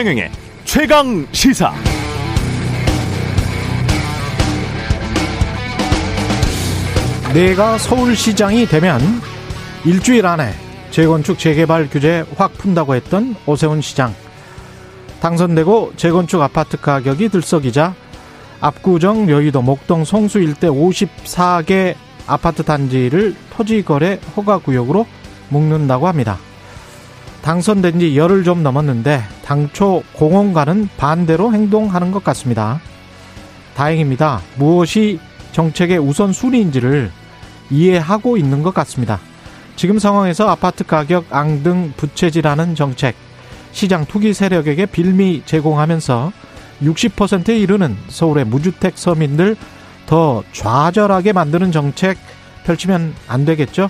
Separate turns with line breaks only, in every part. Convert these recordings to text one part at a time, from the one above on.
최경영의 최강 시사.
내가 서울시장이 되면 일주일 안에 재건축 재개발 규제 확 푼다고 했던 오세훈 시장. 당선되고 재건축 아파트 가격이 들썩이자 압구정, 여의도, 목동, 성수 일대 54개 아파트 단지를 토지거래 허가구역으로 묶는다고 합니다. 당선된 지 열흘 좀 넘었는데 당초 공원과는 반대로 행동하는 것 같습니다. 다행입니다. 무엇이 정책의 우선순위인지를 이해하고 있는 것 같습니다. 지금 상황에서 아파트 가격 앙등 부채질하는 정책, 시장 투기 세력에게 빌미 제공하면서 60%에 이르는 서울의 무주택 서민들 더 좌절하게 만드는 정책 펼치면 안 되겠죠?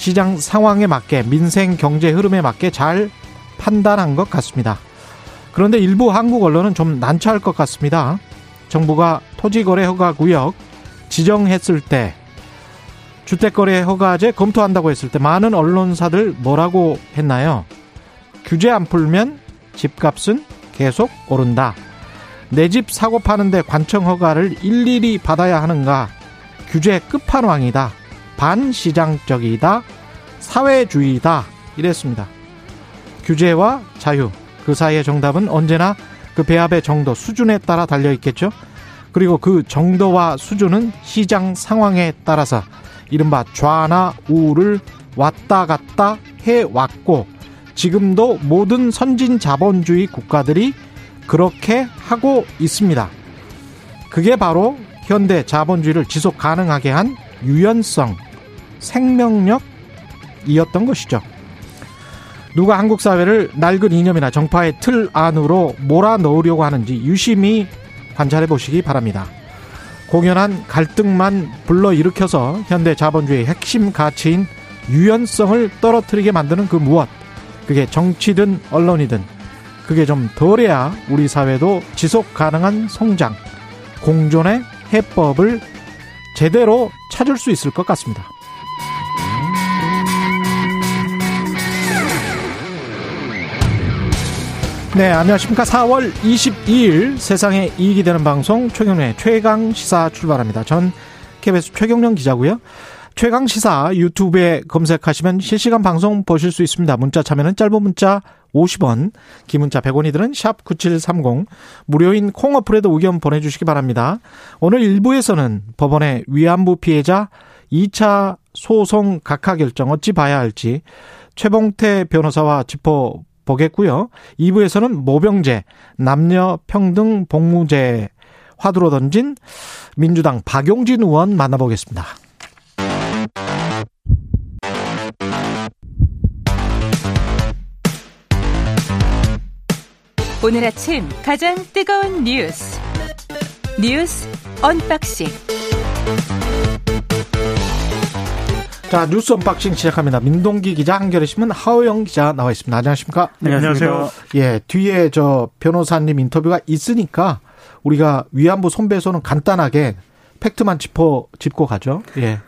시장 상황에 맞게 민생 경제 흐름에 맞게 잘 판단한 것 같습니다. 그런데 일부 한국 언론은 좀 난처할 것 같습니다. 정부가 토지거래 허가 구역 지정했을 때 주택거래 허가제 검토한다고 했을 때 많은 언론사들 뭐라고 했나요? 규제 안 풀면 집값은 계속 오른다. 내 집 사고 파는데 관청 허가를 일일이 받아야 하는가? 규제 끝판왕이다. 반시장적이다. 사회주의다. 이랬습니다. 규제와 자유. 그 사이의 정답은 언제나 그 배합의 정도, 수준에 따라 달려 있겠죠? 그리고 그 정도와 수준은 시장 상황에 따라서 이른바 좌나 우를 왔다 갔다 해왔고 지금도 모든 선진 자본주의 국가들이 그렇게 하고 있습니다. 그게 바로 현대 자본주의를 지속 가능하게 한 유연성, 생명력이었던 것이죠. 누가 한국 사회를 낡은 이념이나 정파의 틀 안으로 몰아 넣으려고 하는지 유심히 관찰해 보시기 바랍니다. 공연한 갈등만 불러일으켜서 현대 자본주의의 핵심 가치인 유연성을 떨어뜨리게 만드는 그 무엇. 그게 정치든 언론이든 그게 좀 덜해야 우리 사회도 지속 가능한 성장, 공존의 해법을 제대로 찾을 수 있을 것 같습니다. 네, 안녕하십니까. 4월 22일 세상에 이익이 되는 방송 최경련의 최강 시사 출발합니다. 전 KBS 최경련 기자고요. 최강 시사 유튜브에 검색하시면 실시간 방송 보실 수 있습니다. 문자 참여는 짧은 문자 50원, 긴 문자 100원이들은 샵 9730, 무료인 콩 어플에도 의견 보내주시기 바랍니다. 오늘 1부에서는 법원의 위안부 피해자 2차 소송 각하 결정 어찌 봐야 할지 최봉태 변호사와 짚어 보겠고요. 2부에서는 모병제, 남녀 평등 복무제 화두로 던진 민주당 박용진 의원 만나보겠습니다.
오늘 아침 가장 뜨거운 뉴스 뉴스 unboxing
자 뉴스 unboxing 시작합니다. 민동기 기자 한겨레 신문 하호영 기자 나와 있습니다. 안녕하십니까?
네, 안녕하세요.
예 뒤에 저 변호사님 인터뷰가 있으니까 우리가 위안부 손배소는 간단하게 팩트만 짚어 짚고 가죠. 예.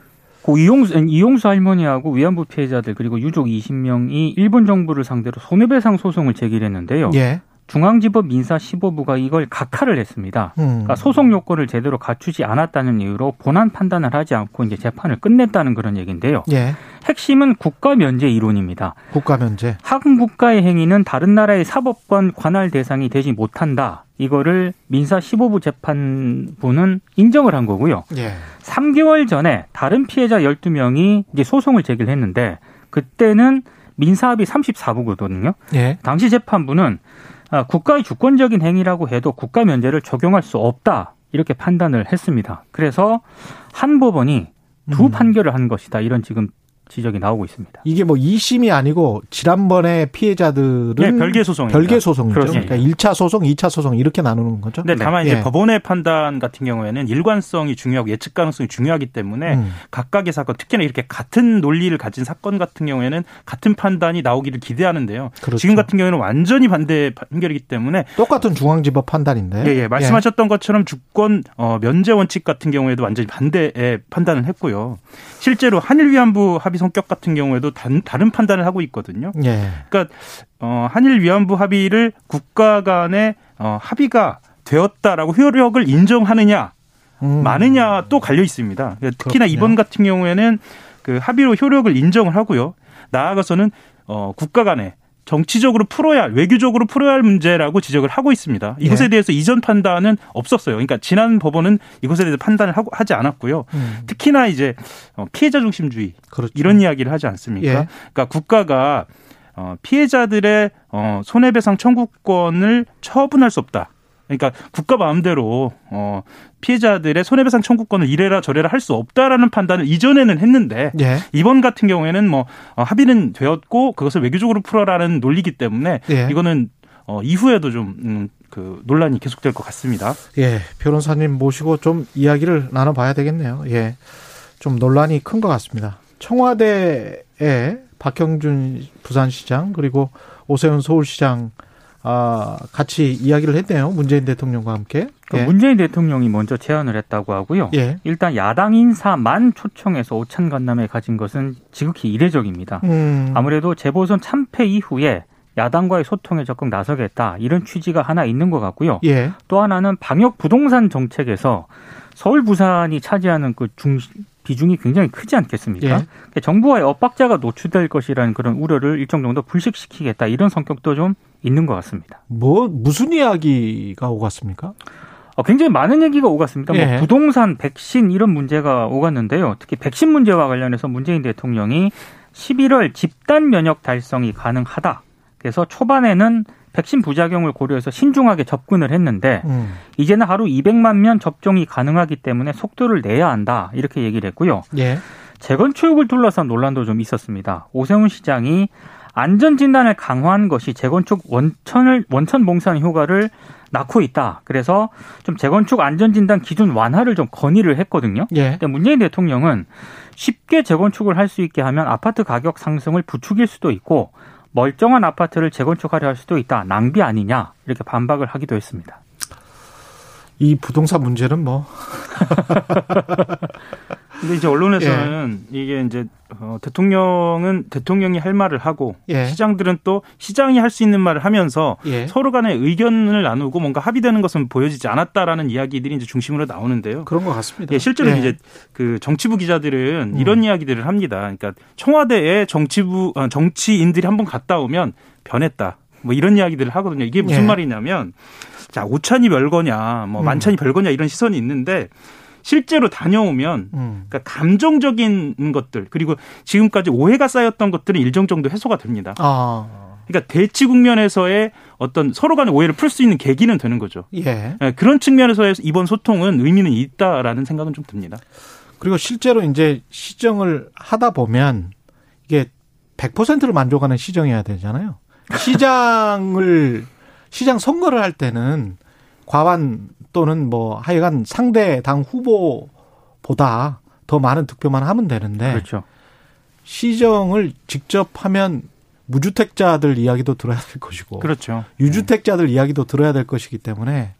고 이용수, 이용수 할머니하고 위안부 피해자들 그리고 유족 20명이 일본 정부를 상대로 손해배상 소송을 제기했는데요.
예.
중앙지법 민사 15부가 이걸 각하를 했습니다.
음.
그러니까 소송 요건을 제대로 갖추지 않았다는 이유로 본안 판단을 하지 않고 이제 재판을 끝냈다는 그런 얘기인데요.
예.
핵심은 국가 면제 이론입니다.
국가 면제.
한 국가의 행위는 다른 나라의 사법권 관할 대상이 되지 못한다. 이거를 민사 15부 재판부는 인정을 한 거고요.
예.
3개월 전에 다른 피해자 12명이 이제 소송을 제기를 했는데 그때는 민사합의 34부거든요.
예.
당시 재판부는 아, 국가의 주권적인 행위라고 해도 국가 면제를 적용할 수 없다. 이렇게 판단을 했습니다. 그래서 한 법원이 두
음.
판결을 한 것이다. 이런 지금 지적이 나오고 있습니다.
이게 뭐 2심이 아니고 지난번에 피해자들은
네, 별개 소송입니다.
별개 소송이죠.
그렇습니다.
그러니까 1차 소송, 2차 소송 이렇게 나누는 거죠.
네, 다만 이제
예.
법원의 판단 같은 경우에는 일관성이 중요하고 예측 가능성이 중요하기 때문에
음.
각각의 사건, 특히나 이렇게 같은 논리를 가진 사건 같은 경우에는 같은 판단이 나오기를 기대하는데요.
그렇죠.
지금 같은 경우에는 완전히 반대 판결이기 때문에
똑같은 중앙지법 판단인데.
예, 예, 말씀하셨던 것처럼 주권 어, 면제 원칙 같은 경우에도 완전히 반대의 판단을 했고요. 실제로 한일 위안부 합의 성격 같은 경우에도 단, 다른 판단을 하고 있거든요.
예.
그러니까 어, 한일 위안부 합의를 국가 간의 어, 합의가 되었다라고 효력을 인정하느냐
음.
많으냐 또 갈려 있습니다. 특히나
그렇군요.
이번 같은 경우에는 그 합의로 효력을 인정을 하고요. 나아가서는 어, 국가 간에 정치적으로 풀어야 할, 외교적으로 풀어야 할 문제라고 지적을 하고 있습니다. 이것에
예.
대해서 이전 판단은 없었어요. 그러니까 지난 법원은 이것에 대해서 판단을 하고, 하지 않았고요.
음.
특히나 이제 어, 피해자 중심주의
그렇죠.
이런 이야기를 하지 않습니까?
예.
그러니까 국가가 어, 피해자들의 어, 손해배상 청구권을 처분할 수 없다. 그러니까 국가 마음대로 어, 피해자들의 손해배상 청구권을 이래라 저래라 할 수 없다라는 판단을 이전에는 했는데
예.
이번 같은 경우에는 뭐 어, 합의는 되었고 그것을 외교적으로 풀어라는 논리기 때문에
예.
이거는 어, 이후에도 좀 음, 그 논란이 계속될 것 같습니다.
예, 변호사님 모시고 좀 이야기를 나눠봐야 되겠네요. 예, 좀 논란이 큰 것 같습니다. 청와대에 박형준 부산시장 그리고 오세훈 서울시장 아, 같이 이야기를 했네요. 문재인 대통령과 함께.
그
예.
문재인 대통령이 먼저 제안을 했다고 하고요.
예.
일단 야당 인사만 초청해서 오찬 간담회 가진 것은 지극히 이례적입니다.
음,
아무래도 재보선 참패 이후에 야당과의 소통에 적극 나서겠다 이런 취지가 하나 있는 것 같고요.
예.
또 하나는 방역 부동산 정책에서 서울 부산이 차지하는 그 중, 비중이 굉장히 크지 않겠습니까?
예.
그러니까 정부와의 엇박자가 노출될 것이라는 그런 우려를 일정 정도 불식시키겠다 이런 성격도 좀 있는 것 같습니다.
뭐 무슨 이야기가 오갔습니까?
어, 굉장히 많은 얘기가 오갔습니다.
예.
뭐 부동산, 백신 이런 문제가 오갔는데요. 특히 백신 문제와 관련해서 문재인 대통령이 11월 집단 면역 달성이 가능하다. 그래서 초반에는 백신 부작용을 고려해서 신중하게 접근을 했는데
음,
이제는 하루 200만 명 접종이 가능하기 때문에 속도를 내야 한다. 이렇게 얘기를 했고요.
예.
재건축을 둘러싼 논란도 좀 있었습니다. 오세훈 시장이 안전 진단을 강화한 것이 재건축 원천을 원천 봉산 효과를 낳고 있다. 그래서 좀 재건축 안전 진단 기준 완화를 좀 건의를 했거든요.
예.
근데 문재인 대통령은 쉽게 재건축을 할 수 있게 하면 아파트 가격 상승을 부추길 수도 있고 멀쩡한 아파트를 재건축하려 할 수도 있다. 낭비 아니냐. 이렇게 반박을 하기도 했습니다.
이 부동산 문제는 뭐
근데 이제 언론에서는 이게 이제 어, 대통령은 대통령이 할 말을 하고
예.
시장들은 또 시장이 할 수 있는 말을 하면서
예.
서로 간의 의견을 나누고 뭔가 합의되는 것은 보여지지 않았다라는 이야기들이 이제 중심으로 나오는데요.
그런 것 같습니다.
예, 실제로
예.
이제 그 정치부 기자들은
음.
이런 이야기들을 합니다. 그러니까 청와대에 정치부 어, 정치인들이 한번 갔다 오면 변했다. 뭐 이런 이야기들을 하거든요. 이게 무슨
예.
말이냐면 자 오찬이 별거냐, 뭐
음.
만찬이 별거냐 이런 시선이 있는데 실제로 다녀오면
음.
그러니까 감정적인 것들 그리고 지금까지 오해가 쌓였던 것들은 일정 정도 해소가 됩니다.
아,
그러니까 대치 국면에서의 어떤 서로 간의 오해를 풀 수 있는 계기는 되는 거죠.
예.
예, 그런 측면에서 이번 소통은 의미는 있다라는 생각은 좀 듭니다.
그리고 실제로 이제 시정을 하다 보면 이게 100%를 만족하는 시정이어야 되잖아요. 시장을 시장 선거를 할 때는 과반 또는 뭐 하여간 상대 당 후보보다 더 많은 득표만 하면 되는데
그렇죠.
시정을 직접 하면 무주택자들 이야기도 들어야 될 것이고
그렇죠.
유주택자들 이야기도 들어야 될 것이기 때문에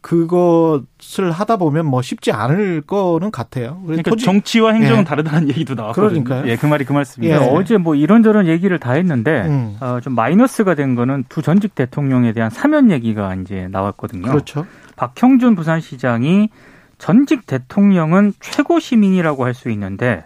그것을 하다 보면 뭐 쉽지 않을 거는 같아요.
그러니까
토지-
정치와 행정은
예.
다르다는 얘기도 나왔거든요.
그러니까요.
예, 그 말이 그 말씀입니다.
예.
어제 뭐 이런저런 얘기를 다 했는데
음.
어, 좀 마이너스가 된 거는 두 전직 대통령에 대한 사면 얘기가 이제 나왔거든요.
그렇죠.
박형준 부산시장이 전직 대통령은 최고 시민이라고 할 수 있는데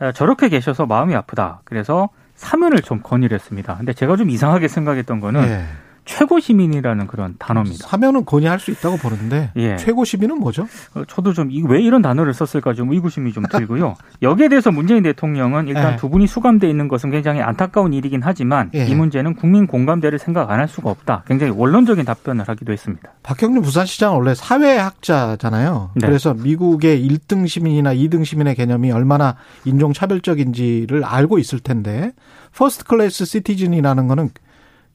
어, 저렇게 계셔서 마음이 아프다. 그래서 사면을 좀 건의를 했습니다. 근데 제가 좀 이상하게 생각했던 거는
예.
최고 시민이라는 그런 단어입니다.
사면은 건의할 수 있다고 보는데
예.
최고 시민은 뭐죠?
어, 저도 좀 왜 이런 단어를 썼을까 좀 의구심이 좀 들고요. 여기에 대해서 문재인 대통령은 일단
예.
두 분이 수감돼 있는 것은 굉장히 안타까운 일이긴 하지만
예.
이 문제는 국민 공감대를 생각 안 할 수가 없다. 굉장히 원론적인 답변을 하기도 했습니다.
박형준 부산시장은 원래 사회학자잖아요.
네.
그래서 미국의 1등 시민이나 2등 시민의 개념이 얼마나 인종차별적인지를 알고 있을 텐데 first class citizen이라는 거는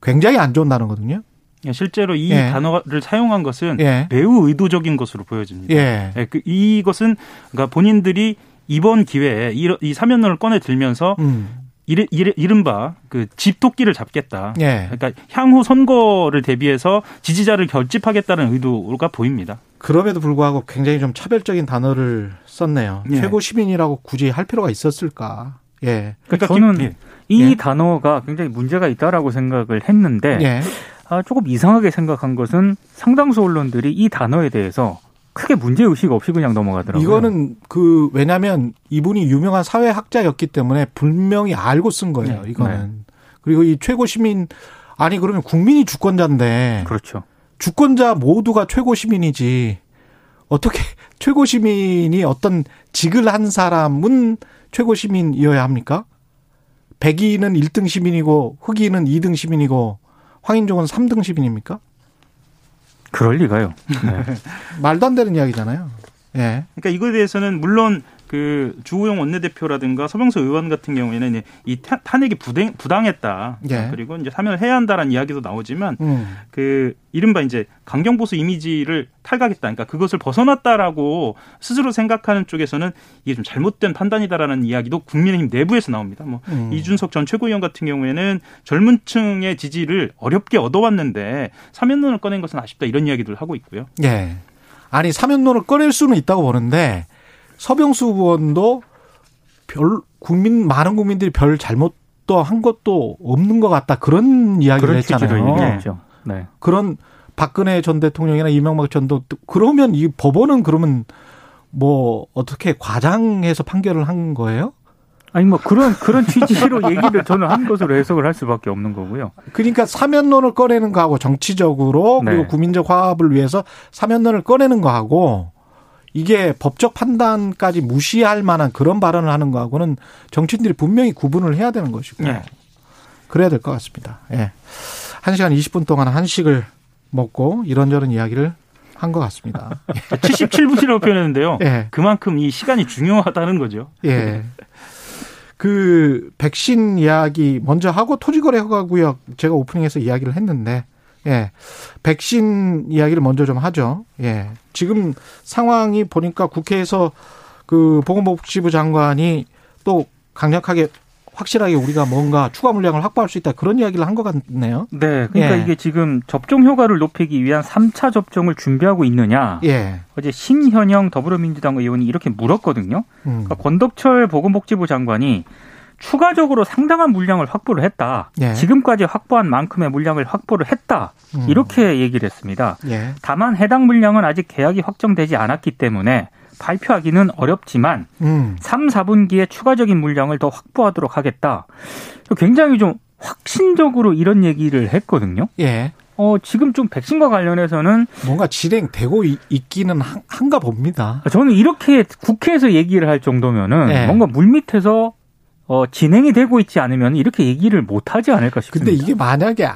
굉장히 안 좋은 단어거든요.
예, 실제로 이
예.
단어를 사용한 것은
예.
매우 의도적인 것으로 보여집니다.
예.
예, 그 이것은 그러니까 본인들이 이번 기회에 이, 이 사면론을 꺼내 들면서
음.
이른바 그 집토끼를 잡겠다.
예.
그러니까 향후 선거를 대비해서 지지자를 결집하겠다는 의도가 보입니다.
그럼에도 불구하고 굉장히 좀 차별적인 단어를 썼네요.
예.
최고 시민이라고 굳이 할 필요가 있었을까? 예.
그러니까,
그러니까
저는
예.
이
예.
단어가 굉장히 문제가 있다라고 생각을 했는데
예.
아, 조금 이상하게 생각한 것은 상당수 언론들이 이 단어에 대해서 크게 문제 의식 없이 그냥 넘어가더라고요.
이거는 그 왜냐하면 이분이 유명한 사회학자였기 때문에 분명히 알고 쓴 거예요.
네.
이거는 그리고 이 최고 시민 아니 그러면 국민이 주권자인데
그렇죠.
주권자 모두가 최고 시민이지 어떻게 최고 시민이 어떤 직을 한 사람은 최고 시민이어야 합니까? 백의는 1등 시민이고 흑의는 2등 시민이고 황인종은 3등 시민입니까?
그럴 리가요. 네.
말도 안 되는 이야기잖아요. 예.
그러니까 이거에 대해서는 물론 그 주호영 원내대표라든가 서병수 의원 같은 경우에는 이 타- 탄핵이 부당, 부당했다.
예.
그리고 이제 사면을 해야 한다라는 이야기도 나오지만
음.
그 이른바 이제 강경보수 이미지를 탈각했다. 그러니까 그것을 벗어났다라고 스스로 생각하는 쪽에서는 이게 좀 잘못된 판단이다라는 이야기도 국민의힘 내부에서 나옵니다. 뭐
음.
이준석 전 최고위원 같은 경우에는 젊은 층의 지지를 어렵게 얻어왔는데 사면론을 꺼낸 것은 아쉽다 이런 이야기들 하고 있고요.
예. 아니 사면론을 꺼낼 수는 있다고 보는데 서병수 의원도 별 국민 많은 국민들이 별 잘못도 한 것도 없는 것 같다 그런 이야기를
그런
했잖아요.
얘기했죠. 네.
그런 박근혜 전 대통령이나 이명박 전도 그러면 이 법원은 그러면 뭐 어떻게 과장해서 판결을 한 거예요?
아니 뭐 그런 그런 취지로 얘기를 저는 한 것으로 해석을 할 수밖에 없는 거고요.
그러니까 사면론을 꺼내는 거하고 정치적으로 그리고
네.
국민적 화합을 위해서 사면론을 꺼내는 거하고 이게 법적 판단까지 무시할 만한 그런 발언을 하는 거하고는 정치인들이 분명히 구분을 해야 되는 것이고
네.
그래야 될 것 같습니다. 예. 한 시간 20분 동안 한식을 먹고 이런저런 이야기를 한 것 같습니다.
77분이라고 표현했는데요.
예.
그만큼 이 시간이 중요하다는 거죠.
예. 그 백신 이야기 먼저 하고 토지거래 허가구역 제가 오프닝에서 이야기를 했는데 예. 백신 이야기를 먼저 좀 하죠. 예. 지금 상황이 보니까 국회에서 그 보건복지부 장관이 또 강력하게 확실하게 우리가 뭔가 추가 물량을 확보할 수 있다 그런 이야기를 한 것 같네요.
네. 그러니까
예.
이게 지금 접종 효과를 높이기 위한 3차 접종을 준비하고 있느냐.
예.
어제 신현영 더불어민주당 의원이 이렇게 물었거든요.
음.
그러니까 권덕철 보건복지부 장관이 추가적으로 상당한 물량을 확보를 했다.
예.
지금까지 확보한 만큼의 물량을 확보를 했다.
음.
이렇게 얘기를 했습니다.
예.
다만 해당 물량은 아직 계약이 확정되지 않았기 때문에 발표하기는 어렵지만
음.
3, 4분기에 추가적인 물량을 더 확보하도록 하겠다. 굉장히 좀 확신적으로 이런 얘기를 했거든요.
예.
어, 지금 좀 백신과 관련해서는
뭔가 진행되고 있- 있기는 한- 한가 봅니다.
저는 이렇게 국회에서 얘기를 할 정도면은
네.
뭔가 물밑에서 어, 진행이 되고 있지 않으면 이렇게 얘기를 못 하지 않을까 싶습니다.
근데 이게 만약에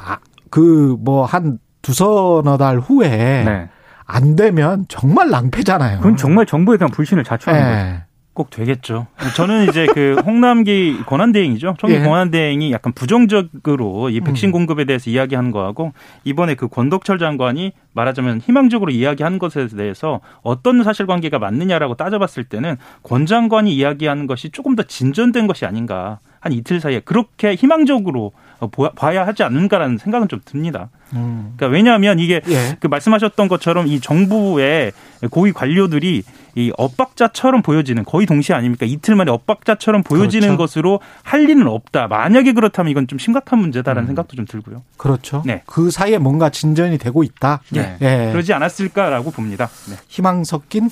그뭐 한 두서너 달 후에
네.
안 되면 정말 낭패잖아요.
그건 정말 정부에 대한 불신을 자초하는 거죠.
예.
꼭 되겠죠. 저는 이제 그 홍남기 권한대행이죠. 총리
예.
권한대행이 약간 부정적으로 이 백신
음.
공급에 대해서 이야기하는 거하고 이번에 그 권덕철 장관이 말하자면 희망적으로 이야기하는 것에 대해서 어떤 사실관계가 맞느냐라고 따져봤을 때는 권 장관이 이야기하는 것이 조금 더 진전된 것이 아닌가. 한 이틀 사이에 그렇게 희망적으로 어, 봐야 하지 않는가라는 생각은 좀 듭니다.
음.
그러니까 왜냐하면 이게
예.
그 말씀하셨던 것처럼 이 정부의 고위 관료들이 이 엇박자처럼 보여지는 거의 동시에 아닙니까? 이틀 만에 엇박자처럼 보여지는
그렇죠.
것으로 할 리는 없다. 만약에 그렇다면 이건 좀 심각한 문제다라는
음.
생각도 좀 들고요.
그렇죠.
네.
그 사이에 뭔가 진전이 되고 있다.
네.
예.
그러지 않았을까라고 봅니다. 네.
희망 섞인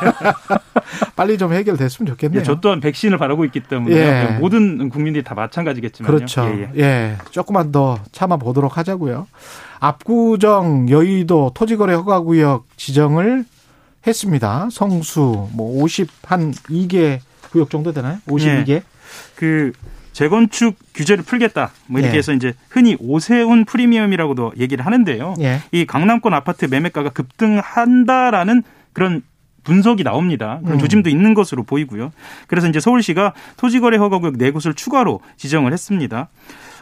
빨리 좀 해결됐으면 좋겠네요.
예, 저 또한 백신을 바라고 있기 때문에
예.
모든 국민들이 다 마찬가지겠지만요.
그렇죠.
예,
예,
예.
조금만 더 참아 보도록 하자고요. 압구정 여의도 토지거래 허가구역 지정을 했습니다. 성수 뭐 50한 2개 구역 정도 되나요? 52개?
그 재건축 규제를 풀겠다. 뭐 이렇게
예.
해서 이제 흔히 오세훈 프리미엄이라고도 얘기를 하는데요.
예.
이 강남권 아파트 매매가가 급등한다라는 그런 분석이 나옵니다. 그런
음.
조짐도 있는 것으로 보이고요. 그래서 이제 서울시가 토지거래 허가구역 네 곳을 추가로 지정을 했습니다.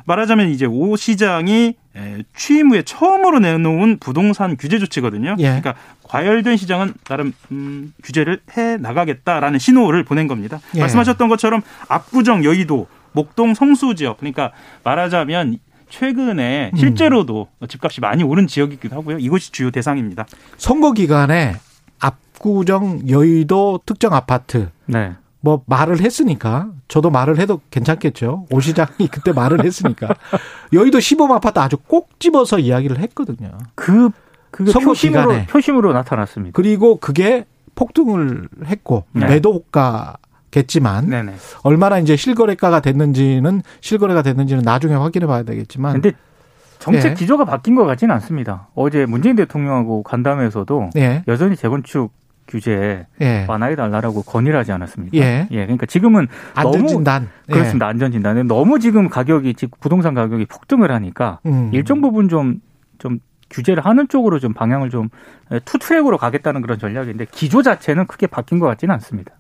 말하자면 이제 오 시장이 에, 취임 후에 처음으로 내놓은 부동산 규제 조치거든요.
예.
그러니까 과열된 시장은 나름 음, 규제를 해 나가겠다라는 신호를 보낸 겁니다.
예.
말씀하셨던 것처럼 압구정, 여의도, 목동, 성수 지역 그러니까 말하자면 최근에
음.
실제로도 집값이 많이 오른 지역이기도 하고요. 이것이 주요 대상입니다.
선거 기간에 압구정 여의도 특정 아파트
네.
뭐 말을 했으니까 저도 말을 해도 괜찮겠죠. 오 시장이 그때 말을 했으니까 여의도 시범 아파트 아주 꼭 집어서 이야기를 했거든요.
그, 그
선거
표심으로,
기간에.
표심으로 나타났습니다.
그리고 그게 폭등을 했고
네.
매도 호가겠지만
네네.
얼마나 이제 실거래가가 됐는지는 실거래가 됐는지는 나중에 확인해 봐야 되겠지만
근데 정책
예.
기조가 바뀐 것 같지는 않습니다. 어제 문재인 대통령하고 간담회에서도
예.
여전히 재건축 규제
예.
완화해 달라고 건의를 하지 않았습니까?
예.
그러니까 지금은 너무
안전진단 예.
그렇습니다. 안전진단에 너무 지금 가격이 지- 부동산 가격이 폭등을 하니까
음.
일정 부분 좀좀 규제를 하는 쪽으로 좀 방향을 좀 투트랙으로 가겠다는 그런 전략인데 기조 자체는 크게 바뀐 것 같지는 않습니다.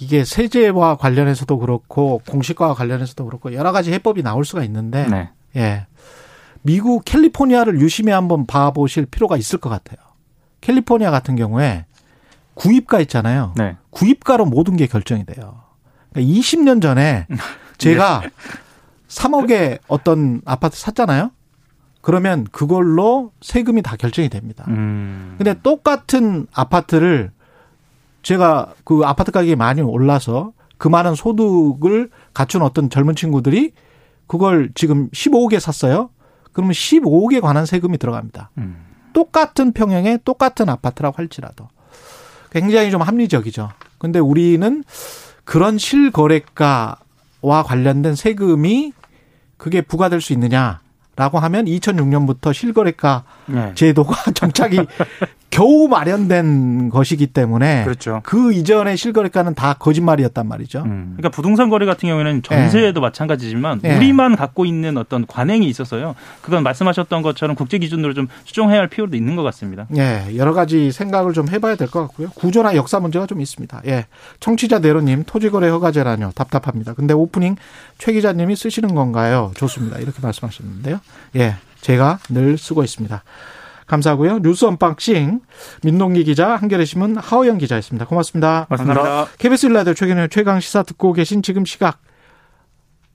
이게 세제와 관련해서도 그렇고 공시과와 관련해서도 그렇고 여러 가지 해법이 나올 수가 있는데
네.
예. 미국 캘리포니아를 유심히 한번 봐보실 필요가 있을 것 같아요. 캘리포니아 같은 경우에 구입가 있잖아요.
네.
구입가로 모든 게 결정이 돼요. 그러니까 20년 전에 제가 3억에 어떤 아파트 샀잖아요. 그러면 그걸로 세금이 다 결정이 됩니다.
음.
근데 똑같은 아파트를 제가 그 아파트 가격이 많이 올라서 그 많은 소득을 갖춘 어떤 젊은 친구들이 그걸 지금 15억에 샀어요. 그러면 15억에 관한 세금이 들어갑니다.
음.
똑같은 평형의 똑같은 아파트라고 할지라도 굉장히 좀 합리적이죠. 근데 우리는 그런 실거래가와 관련된 세금이 그게 부과될 수 있느냐 라고 하면 2006년부터 실거래가
네.
제도가 정착이 겨우 마련된 것이기 때문에
그렇죠.
그 이전의 실거래가는 다 거짓말이었단 말이죠.
음.
그러니까 부동산 거래 같은 경우에는 전세에도 마찬가지지만
예.
우리만 갖고 있는 어떤 관행이 있어서요. 그건 말씀하셨던 것처럼 국제 기준으로 좀 수정해야 할 필요도 있는 것 같습니다.
예, 여러 가지 생각을 좀 해봐야 될 것 같고요. 구조나 역사 문제가 좀 있습니다. 예, 청취자 내로님 토지거래 허가제라뇨 답답합니다. 근데 오프닝 최 기자님이 쓰시는 건가요? 좋습니다. 이렇게 말씀하셨는데요. 예, 제가 늘 쓰고 있습니다. 감사하고요. 뉴스 unboxing 민동기 기자 한겨레 신문 하호영 기자였습니다. 고맙습니다.
맞습니다.
KBS 일라디오 최경영의 최강 시사 듣고 계신 지금 시각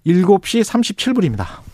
7시 37분입니다.